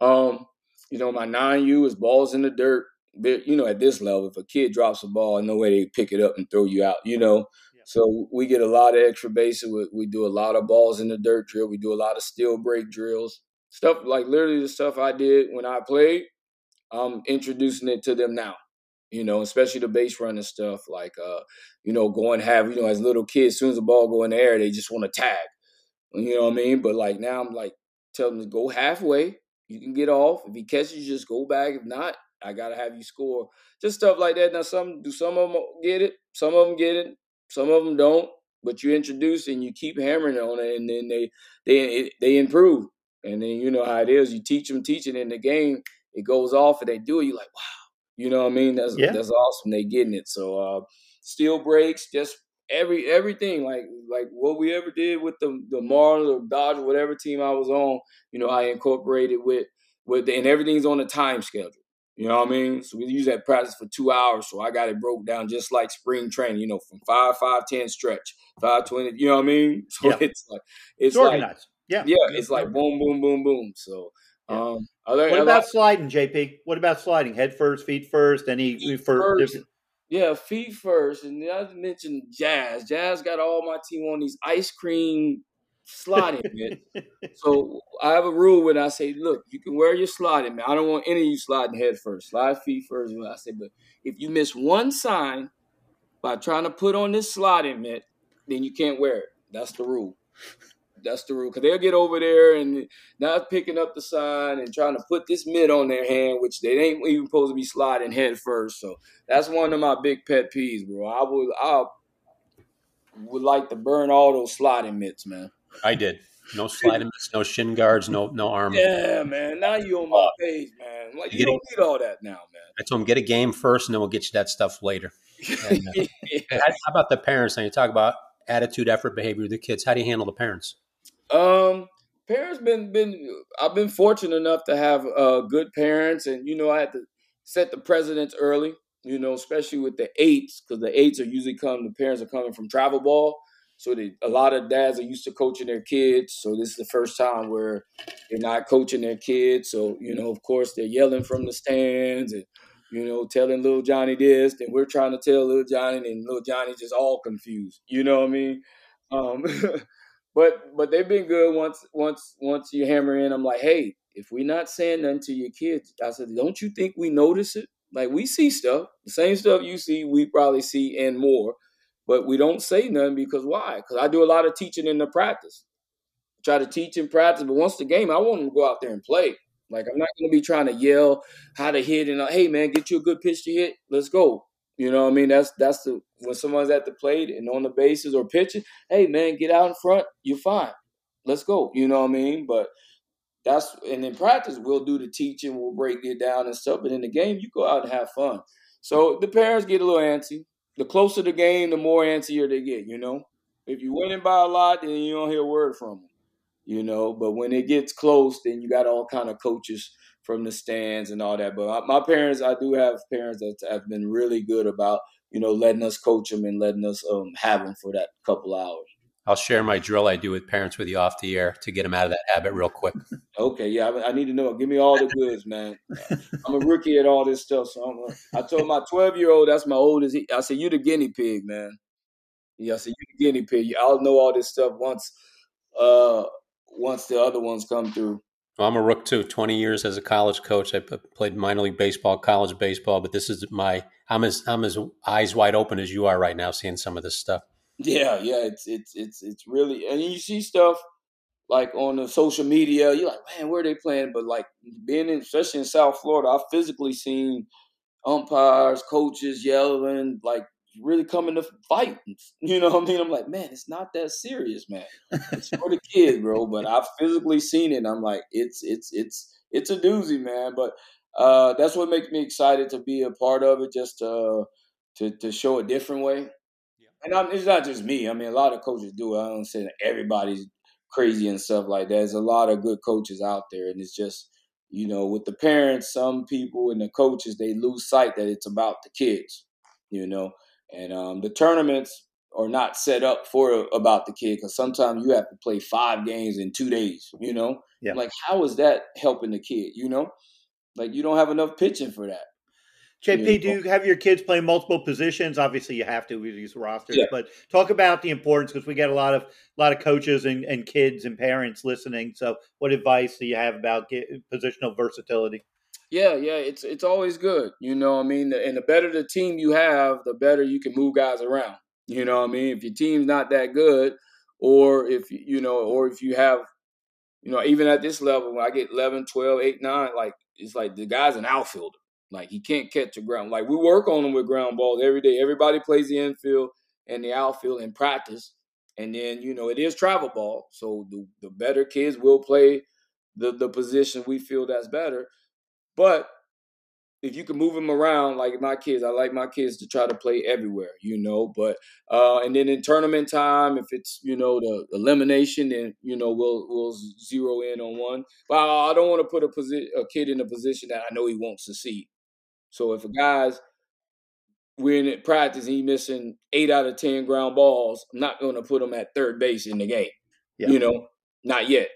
Speaker 4: Um, you know, my 9U is balls in the dirt. But, you know, at this level, if a kid drops a ball, no way they pick it up and throw you out, you know. So we get a lot of extra bases. We, we do a lot of balls in the dirt drill. We do a lot of steal break drills. Stuff like literally the stuff I did when I played, I'm introducing it to them now you know, especially the base running stuff, like uh, you know, going have, you know, as little kids, as soon as the ball go in the air, they just want to tag. You know what I mean? But like now I'm like tell them to go halfway. You can get off. If he catches, just go back. If not, I gotta have you score. Just stuff like that. Now some do some of them get it, some of them get it, some of them don't. But you introduce and you keep hammering on it, and then they they they improve. And then you know how it is. You teach them, teach it in the game. It goes off, and they do it. You're like, wow you know what I mean? That's yeah. that's awesome. They getting it. So uh, steal breaks, just every everything like like what we ever did with the the Marlins or Dodgers, whatever team I was on. You know, I incorporated with with the, and everything's on a time schedule. You know what I mean? So we use that practice for two hours. So I got it broke down just like spring training. You know, from five five ten stretch, five twenty. You know what I mean? So yeah. it's like it's, it's like organized. Yeah, yeah. It's like boom, boom, boom, boom. So um,
Speaker 2: there, what about sliding, JP? What about sliding? Head first, feet first, any feet first, different...
Speaker 4: Yeah, feet first. And I mentioned Jazz. Jazz got all my team on these ice cream sliding mitt. so I have a rule when I say, look, you can wear your sliding man. I don't want any of you sliding head first. Slide feet first. When I say, but if you miss one sign by trying to put on this sliding mitt, then you can't wear it. That's the rule. That's the rule. Because they'll get over there and not picking up the sign and trying to put this mitt on their hand, which they ain't even supposed to be sliding head first. So that's one of my big pet peeves, bro. I would I would like to burn all those sliding mitts, man.
Speaker 3: I did. No sliding no shin guards, no no arm.
Speaker 4: Yeah, man. Now you on my page, man. Like you, you don't need all that now, man.
Speaker 3: I told him get a game first, and then we'll get you that stuff later. And, uh, yeah. How about the parents? Now you talk about attitude, effort, behavior of the kids. How do you handle the parents?
Speaker 4: Um, parents been been I've been fortunate enough to have uh, good parents, and you know I had to set the precedents early. You know, especially with the eights, because the eights are usually come. The parents are coming from travel ball, so they, a lot of dads are used to coaching their kids. So this is the first time where they're not coaching their kids. So you know, of course, they're yelling from the stands and you know, telling little Johnny this, and we're trying to tell little Johnny, and little Johnny just all confused. You know what I mean? Um, but but they've been good once once once you hammer in. I'm like, hey, if we're not saying nothing to your kids, I said, don't you think we notice it? Like we see stuff, the same stuff you see, we probably see and more, but we don't say nothing because why? Because I do a lot of teaching in the practice. I try to teach in practice, but once the game, I want them to go out there and play. Like I'm not going to be trying to yell how to hit and uh, hey man, get you a good pitch to hit. Let's go. You know what I mean? That's that's the when someone's at the plate and on the bases or pitching. Hey man, get out in front. You're fine. Let's go. You know what I mean? But that's and in practice we'll do the teaching, we'll break it down and stuff. But in the game, you go out and have fun. So the parents get a little antsy. The closer the game, the more antsier they get. You know, if you're winning by a lot, then you don't hear a word from them you know. But when it gets close, then you got all kind of coaches from the stands and all that. But my parents, I do have parents that have been really good about you know letting us coach them and letting us um, have them for that couple hours.
Speaker 3: I'll share my drill I do with parents with you off the air to get them out of that habit real quick.
Speaker 4: okay, yeah, I, I need to know. Give me all the goods, man. I'm a rookie at all this stuff, so I'm I told my 12 year old, that's my oldest. He, I said, "You the guinea pig, man." Yeah, I said, "You the guinea pig. I'll know all this stuff once." Uh, once the other ones come through.
Speaker 3: Well, I'm a rook too. 20 years as a college coach. I played minor league baseball, college baseball, but this is my I'm as I'm as eyes wide open as you are right now seeing some of this stuff.
Speaker 4: Yeah, yeah, it's it's it's it's really and you see stuff like on the social media, you're like, man, where are they playing? But like being in especially in South Florida, I've physically seen umpires, coaches yelling, like really coming to fight. You know what I mean? I'm like, man, it's not that serious, man. It's for the kids, bro. But I've physically seen it. I'm like, it's it's it's it's a doozy, man. But uh, that's what makes me excited to be a part of it, just to to, to show a different way. And I'm, it's not just me. I mean, a lot of coaches do it. I don't say that everybody's crazy and stuff like that. There's a lot of good coaches out there, and it's just you know, with the parents, some people and the coaches, they lose sight that it's about the kids. You know, and um, the tournaments are not set up for about the kid because sometimes you have to play five games in two days. You know, yeah. like how is that helping the kid? You know, like you don't have enough pitching for that.
Speaker 2: JP, do you have your kids play multiple positions? Obviously, you have to with these rosters, yeah. but talk about the importance because we get a lot of a lot of coaches and, and kids and parents listening. So, what advice do you have about get, positional versatility?
Speaker 4: Yeah, yeah, it's it's always good. You know I mean? And the better the team you have, the better you can move guys around. You know what I mean? If your team's not that good, or if you know, or if you have, you know, even at this level, when I get 11, 12, 8, 9, like it's like the guy's an outfielder. Like he can't catch a ground. Like we work on him with ground balls every day. Everybody plays the infield and the outfield in practice. And then, you know, it is travel ball. So the, the better kids will play the, the position we feel that's better. But if you can move them around, like my kids, I like my kids to try to play everywhere, you know. But uh, and then in tournament time, if it's you know the elimination, then you know we'll we'll zero in on one. But I don't want to put a position a kid in a position that I know he won't succeed. So if a guy's we're in practice and he's missing eight out of ten ground balls, I'm not going to put him at third base in the game. Yeah. You know, not yet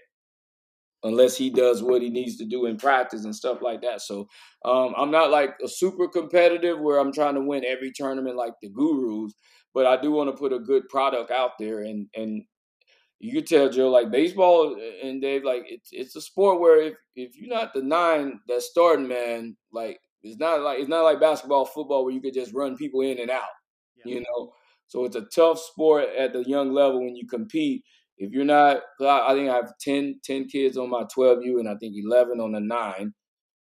Speaker 4: unless he does what he needs to do in practice and stuff like that. So um, I'm not like a super competitive where I'm trying to win every tournament like the gurus, but I do want to put a good product out there. And and you could tell Joe like baseball and Dave like it's it's a sport where if if you're not the nine that's starting man like it's not like it's not like basketball football where you could just run people in and out yeah. you know so it's a tough sport at the young level when you compete if you're not, I think I have 10, 10 kids on my 12U and I think 11 on the nine.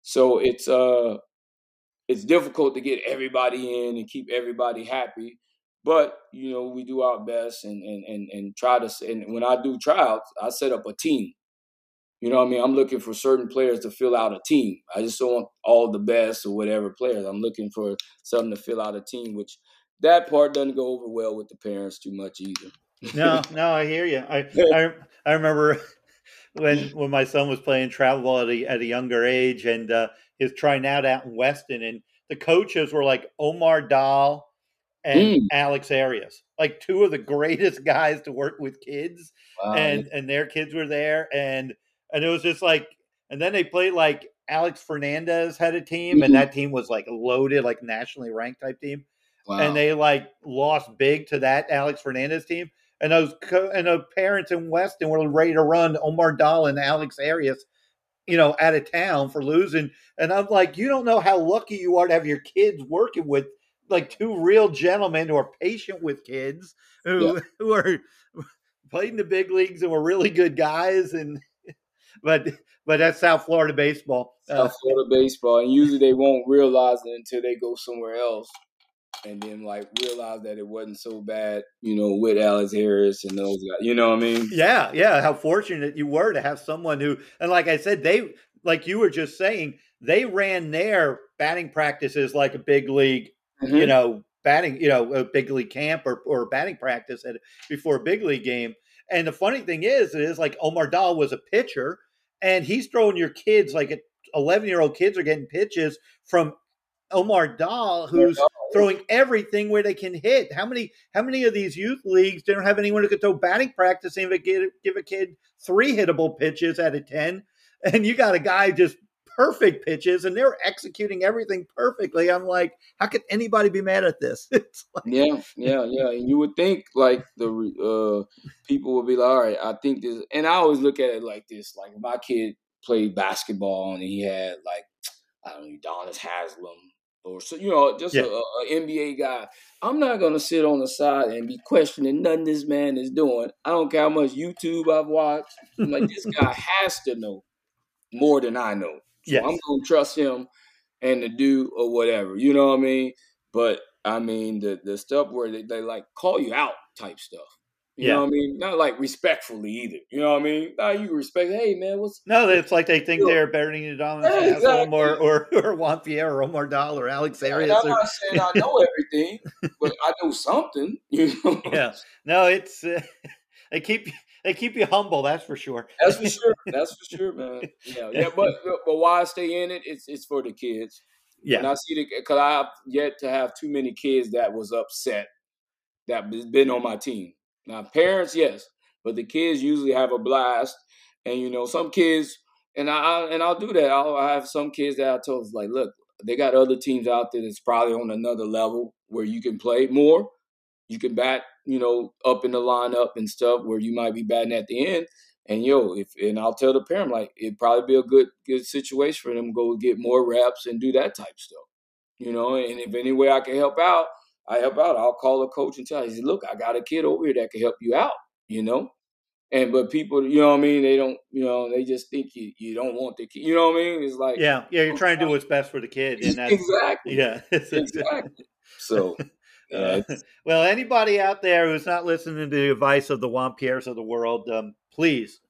Speaker 4: So it's uh it's difficult to get everybody in and keep everybody happy. But you know we do our best and and and, and try to. And when I do tryouts, I set up a team. You know what I mean? I'm looking for certain players to fill out a team. I just don't want all the best or whatever players. I'm looking for something to fill out a team, which that part doesn't go over well with the parents too much either.
Speaker 2: no, no, I hear you. I, I, I remember when when my son was playing travel ball at a, at a younger age, and uh, he trying out out in Weston, and the coaches were like Omar Daal and mm. Alex Arias, like two of the greatest guys to work with kids, wow. and and their kids were there, and and it was just like, and then they played like Alex Fernandez had a team, mm-hmm. and that team was like loaded, like nationally ranked type team. Wow. And they like lost big to that Alex Fernandez team. And those co- and the parents in Weston were ready to run Omar Daal and Alex Arias, you know, out of town for losing. And I'm like, you don't know how lucky you are to have your kids working with like two real gentlemen who are patient with kids who yeah. who are played in the big leagues and were really good guys and but but that's South Florida baseball.
Speaker 4: South Florida baseball, and usually they won't realize it until they go somewhere else, and then like realize that it wasn't so bad, you know, with Alex Arias and those guys. You know what I mean?
Speaker 2: Yeah, yeah. How fortunate you were to have someone who, and like I said, they like you were just saying, they ran their batting practices like a big league, mm-hmm. you know, batting, you know, a big league camp or or batting practice at before a big league game. And the funny thing is, is like Omar Daal was a pitcher and he's throwing your kids like 11 year old kids are getting pitches from Omar Daal, who's throwing everything where they can hit. How many how many of these youth leagues don't have anyone who could throw batting practice and give, give a kid three hittable pitches out of ten? And you got a guy just perfect pitches and they're executing everything perfectly. I'm like, how could anybody be mad at this?
Speaker 4: Like, yeah, yeah, yeah. And you would think like the uh, people would be like, all right, I think this. And I always look at it like this: like my kid played basketball and he had like I don't know, Udonis Haslem or so you know, just yeah. a, a, NBA guy. I'm not gonna sit on the side and be questioning nothing this man is doing. I don't care how much YouTube I've watched. I'm like this guy has to know more than I know. So yes. I'm gonna trust him and to do or whatever. You know what I mean? But I mean the the stuff where they, they like call you out type stuff. You yeah. know what I mean? Not like respectfully either. You know what I mean? Now you respect, hey man, what's
Speaker 2: No, it's like they think they're better than Udonis yeah, exactly. or or or Juan Pierre or Omar Daal or Alex Arias.
Speaker 4: I'm not saying I know everything, but I know something. You know?
Speaker 2: Yeah. No, it's uh, they keep they keep you humble. That's for sure.
Speaker 4: That's for sure. That's for sure, man. Yeah, yeah. But but why I stay in it? It's it's for the kids. Yeah. And I see the because I have yet to have too many kids that was upset that been on my team. Now parents, yes, but the kids usually have a blast. And you know, some kids, and I and I'll do that. I'll I have some kids that I told like, look, they got other teams out there that's probably on another level where you can play more you can bat, you know, up in the lineup and stuff where you might be batting at the end. And yo, if and I'll tell the parent like it'd probably be a good good situation for them to go get more reps and do that type stuff. You know, and if any way I can help out, I help out. I'll call a coach and tell him, he said, look, I got a kid over here that can help you out, you know? And but people, you know what I mean? They don't, you know, they just think you you don't want the kid. You know what I mean? It's like
Speaker 2: Yeah, yeah, you're trying to do what's best for the kid.
Speaker 4: And that's, exactly.
Speaker 2: Yeah.
Speaker 4: exactly. So
Speaker 2: uh, well, anybody out there who's not listening to the advice of the Juan Pierres of the world, um, please,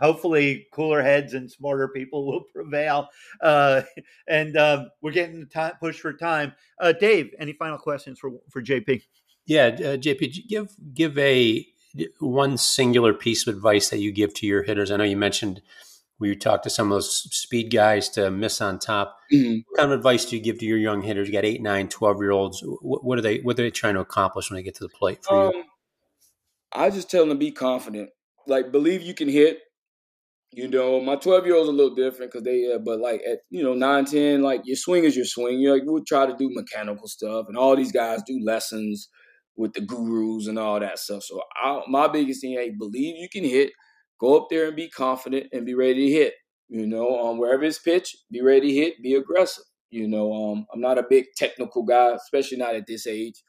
Speaker 2: hopefully, cooler heads and smarter people will prevail. Uh, and um, we're getting the time push for time. Uh, Dave, any final questions for for JP?
Speaker 3: Yeah, uh, JP, give give a one singular piece of advice that you give to your hitters. I know you mentioned we talk to some of those speed guys to miss on top. Mm-hmm. What kind of advice do you give to your young hitters? You got eight, nine, 12 year olds. What, what, are they, what are they trying to accomplish when they get to the plate for um, you?
Speaker 4: I just tell them to be confident. Like, believe you can hit. You know, my 12 year old's a little different because they, uh, but like at, you know, 9, 10, like your swing is your swing. You know, like, we'll try to do mechanical stuff, and all these guys do lessons with the gurus and all that stuff. So, I, my biggest thing, hey, believe you can hit go up there and be confident and be ready to hit. You know, um, wherever it's pitch, be ready to hit, be aggressive. You know, um, I'm not a big technical guy, especially not at this age.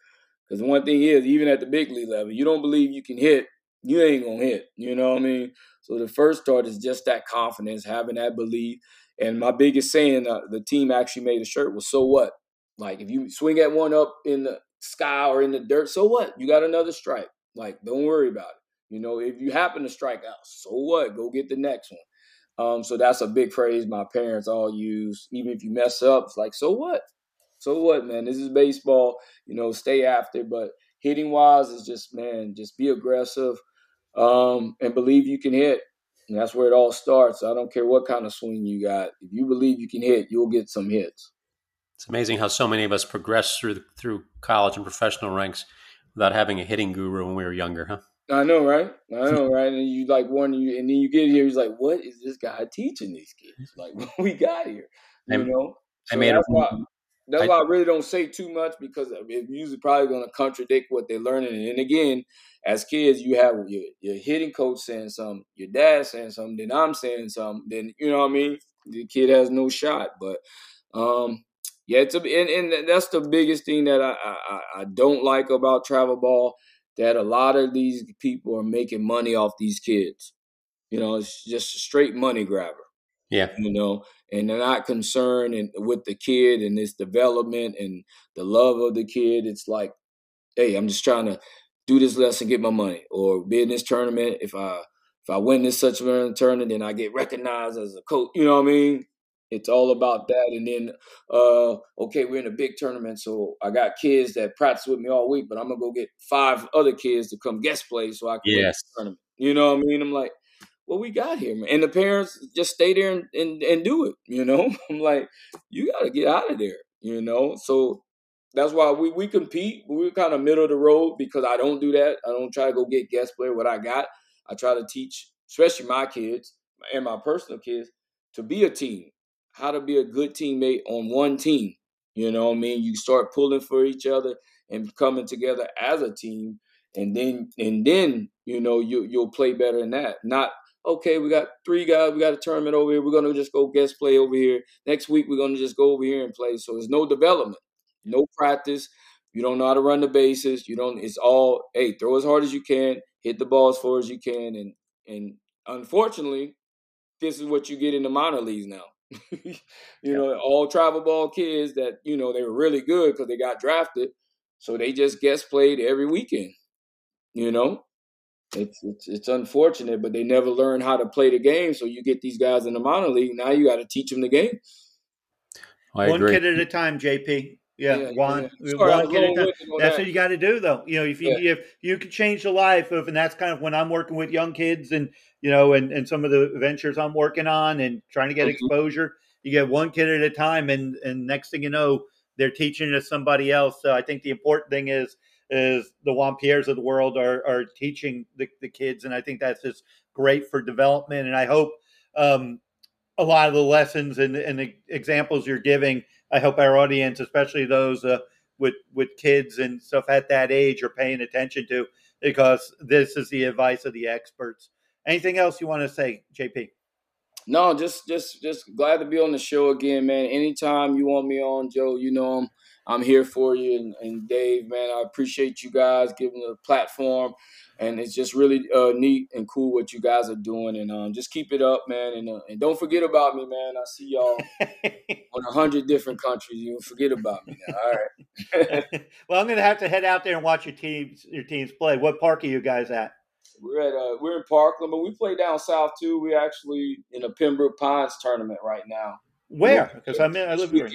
Speaker 4: Because one thing is, even at the big league level, you don't believe you can hit, you ain't gonna hit. You know what I mean? So the first start is just that confidence, having that belief. And my biggest saying, uh, the team actually made a shirt was, "So what? Like if you swing at one up in the sky or in the dirt, so what? You got another strike. Like don't worry about it. You know, if you happen to strike out, so what? Go get the next one. Um, so that's a big phrase my parents all use. Even if you mess up, it's like, so what? So what, man? This is baseball. You know, stay after. But hitting wise, is just man, just be aggressive um, and believe you can hit. And that's where it all starts. I don't care what kind of swing you got. If you believe you can hit, you'll get some hits.
Speaker 3: It's amazing how so many of us progress through through college and professional ranks without having a hitting guru when we were younger, huh?
Speaker 4: I know, right? I know, right? And you like one, you, and then you get here, he's like, "What is this guy teaching these kids? Like, what we got here?" You
Speaker 3: I,
Speaker 4: know.
Speaker 3: So I made
Speaker 4: that's
Speaker 3: a,
Speaker 4: why, that's
Speaker 3: I,
Speaker 4: why I really don't say too much because it's usually probably going to contradict what they're learning. And again, as kids, you have your, your hitting coach saying something, your dad saying something, then I'm saying something, then you know what I mean. The kid has no shot, but um, yeah, it's a, and, and that's the biggest thing that I, I I don't like about travel ball that a lot of these people are making money off these kids. You know, it's just a straight money grabber.
Speaker 3: Yeah.
Speaker 4: You know, and they're not concerned and with the kid and its development and the love of the kid. It's like, hey, I'm just trying to do this lesson, get my money, or be in this tournament. If I if I win this such a tournament, then I get recognized as a coach. You know what I mean? It's all about that. And then, uh, okay, we're in a big tournament, so I got kids that practice with me all week, but I'm gonna go get five other kids to come guest play so I can
Speaker 3: yes.
Speaker 4: tournament. You know what I mean? I'm like, what we got here, man? And the parents just stay there and, and, and do it. You know, I'm like, you got to get out of there. You know, so that's why we we compete. We're kind of middle of the road because I don't do that. I don't try to go get guest player. What I got, I try to teach, especially my kids and my personal kids, to be a team how to be a good teammate on one team. You know what I mean? You start pulling for each other and coming together as a team, and then and then you know you you'll play better than that. Not okay, we got three guys, we got a tournament over here, we're gonna just go guest play over here. Next week we're gonna just go over here and play. So there's no development, no practice. You don't know how to run the bases. You don't. It's all hey, throw as hard as you can, hit the ball as far as you can, and and unfortunately, this is what you get in the minor leagues now. you know, all travel ball kids that you know they were really good because they got drafted, so they just guest played every weekend. You know, it's, it's it's unfortunate, but they never learn how to play the game. So you get these guys in the minor league. Now you got to teach them the game.
Speaker 3: I
Speaker 2: one
Speaker 3: agree.
Speaker 2: kid at a time, JP. Yeah,
Speaker 4: Yeah,
Speaker 2: one,
Speaker 4: yeah. Sorry,
Speaker 2: one
Speaker 4: was
Speaker 2: kid at a time. That's
Speaker 4: that.
Speaker 2: what you got to do, though. You know, if you
Speaker 4: Yeah.
Speaker 2: if you could change the life of, and that's kind of when I'm working with young kids, and you know, and and some of the ventures I'm working on, and trying to get
Speaker 4: Mhm.
Speaker 2: exposure. You get one kid at a time, and and next thing you know, they're teaching to somebody else. So I think the important thing is is the Juan Pierres of the world are are teaching the, the kids, and I think that's just great for development. And I hope um, a lot of the lessons and, and the examples you're giving, I hope our audience, especially those uh, with with kids and stuff at that age, are paying attention to because this is the advice of the experts. Anything else you want to say, JP?
Speaker 4: No, just just just glad to be on the show again, man. Anytime you want me on, Joe, you know I'm I'm here for you. And, and Dave, man, I appreciate you guys giving the platform, and it's just really uh, neat and cool what you guys are doing. And um, just keep it up, man. And uh, and don't forget about me, man. I see y'all on a hundred different countries. You forget about me now. All right.
Speaker 2: well, I'm going to have to head out there and watch your teams your teams play. What park are you guys at?
Speaker 4: We're at uh, we're in Parkland, but we play down south too. We're actually in a Pembroke Pines tournament right now.
Speaker 2: Where? Because I'm in, I live here.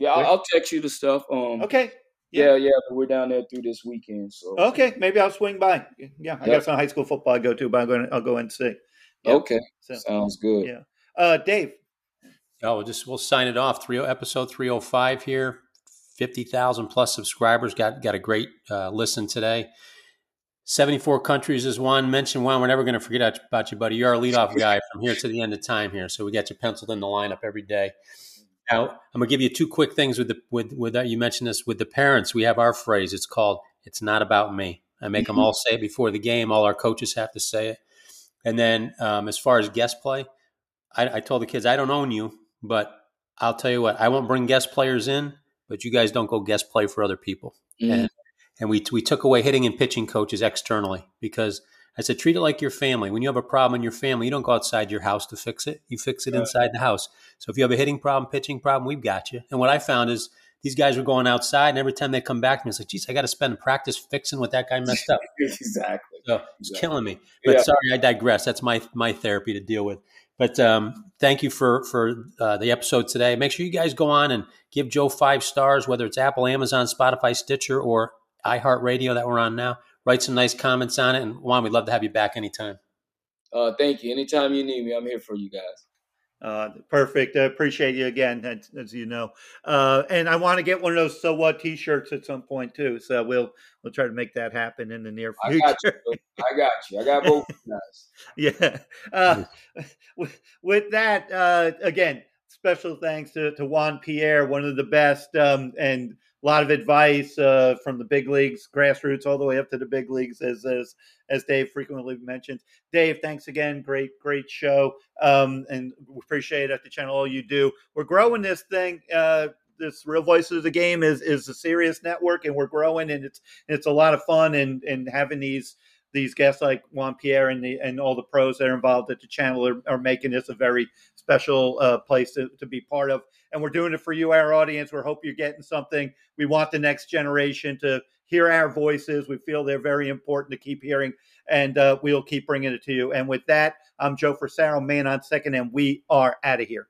Speaker 4: Weekend. Yeah, I'll, I'll text you the stuff. Um,
Speaker 2: Okay.
Speaker 4: Yeah, yeah, but we're down there through this weekend. So
Speaker 2: Okay. Maybe I'll swing by. Yeah, I
Speaker 4: Yep.
Speaker 2: got some high school football I go to, but I'm going. To, I'll go and see. Yep.
Speaker 4: okay,
Speaker 2: So,
Speaker 4: sounds good.
Speaker 2: yeah. Uh, Dave.
Speaker 3: Oh, we'll just we'll sign it off. Three episode three hundred five here. Fifty thousand plus subscribers. Got got a great uh, listen today. Seventy four countries is one. Mention one. We're never going to forget about you, buddy. You're our leadoff guy from here to the end of time here. So we got you penciled in the lineup every day. Now I'm gonna give you two quick things with the with with that. You mentioned this with the parents. We have our phrase. It's called "It's not about me." I make them all say it before the game. All our coaches have to say it. And then um, as far as guest play, I, I told the kids I don't own you, but I'll tell you what, I won't bring guest players in, but you guys don't go guest play for other people.
Speaker 4: Mhm.
Speaker 3: And and we we took away hitting and pitching coaches externally because I said treat it like your family. When you have a problem in your family, you don't go outside your house to fix it. You fix it
Speaker 4: Right.
Speaker 3: inside the house. So if you have a hitting problem, pitching problem, we've got you. And what I found is these guys were going outside, and every time they come back to me, it's like, geez, I got to spend practice fixing what that guy messed up.
Speaker 4: exactly.
Speaker 3: So it's
Speaker 4: Exactly.
Speaker 3: killing me. But
Speaker 4: Yeah.
Speaker 3: sorry, I digress. That's my my therapy to deal with. But um, thank you for for uh, the episode today. Make sure you guys go on and give Joe five stars, whether it's Apple, Amazon, Spotify, Stitcher, or iHeartRadio that we're on now. Write some nice comments on it. And Juan, we'd love to have you back anytime.
Speaker 4: Uh, thank you. Anytime you need me, I'm here for you guys.
Speaker 2: Uh, perfect. I appreciate you again, as, as you know. Uh, and I want to get one of those "So What" T-shirts at some point too. So we'll we'll try to make that happen in the near future.
Speaker 4: I got you. I got you. I got both guys.
Speaker 2: yeah. Uh, with, with, that, uh, again, special thanks to, to Juan Pierre, one of the best, um, and a lot of advice uh, from the big leagues, grassroots, all the way up to the big leagues, as as as Dave frequently mentions. Dave, thanks again. Great, great show, um, and we appreciate it at the channel all you do. We're growing this thing. Uh, this Real Voices of the Game is is a serious network, and we're growing, and it's it's a lot of fun, and and having these these guests like Juan Pierre and the and all the pros that are involved at the channel are, are making this a very special uh, place to, to be part of. And we're doing it for you, our audience. We hope you're getting something. We want the next generation to hear our voices. We feel they're very important to keep hearing, and uh, we'll keep bringing it to you. And with that, I'm Joe Frisaro, man on second, and we are out of here.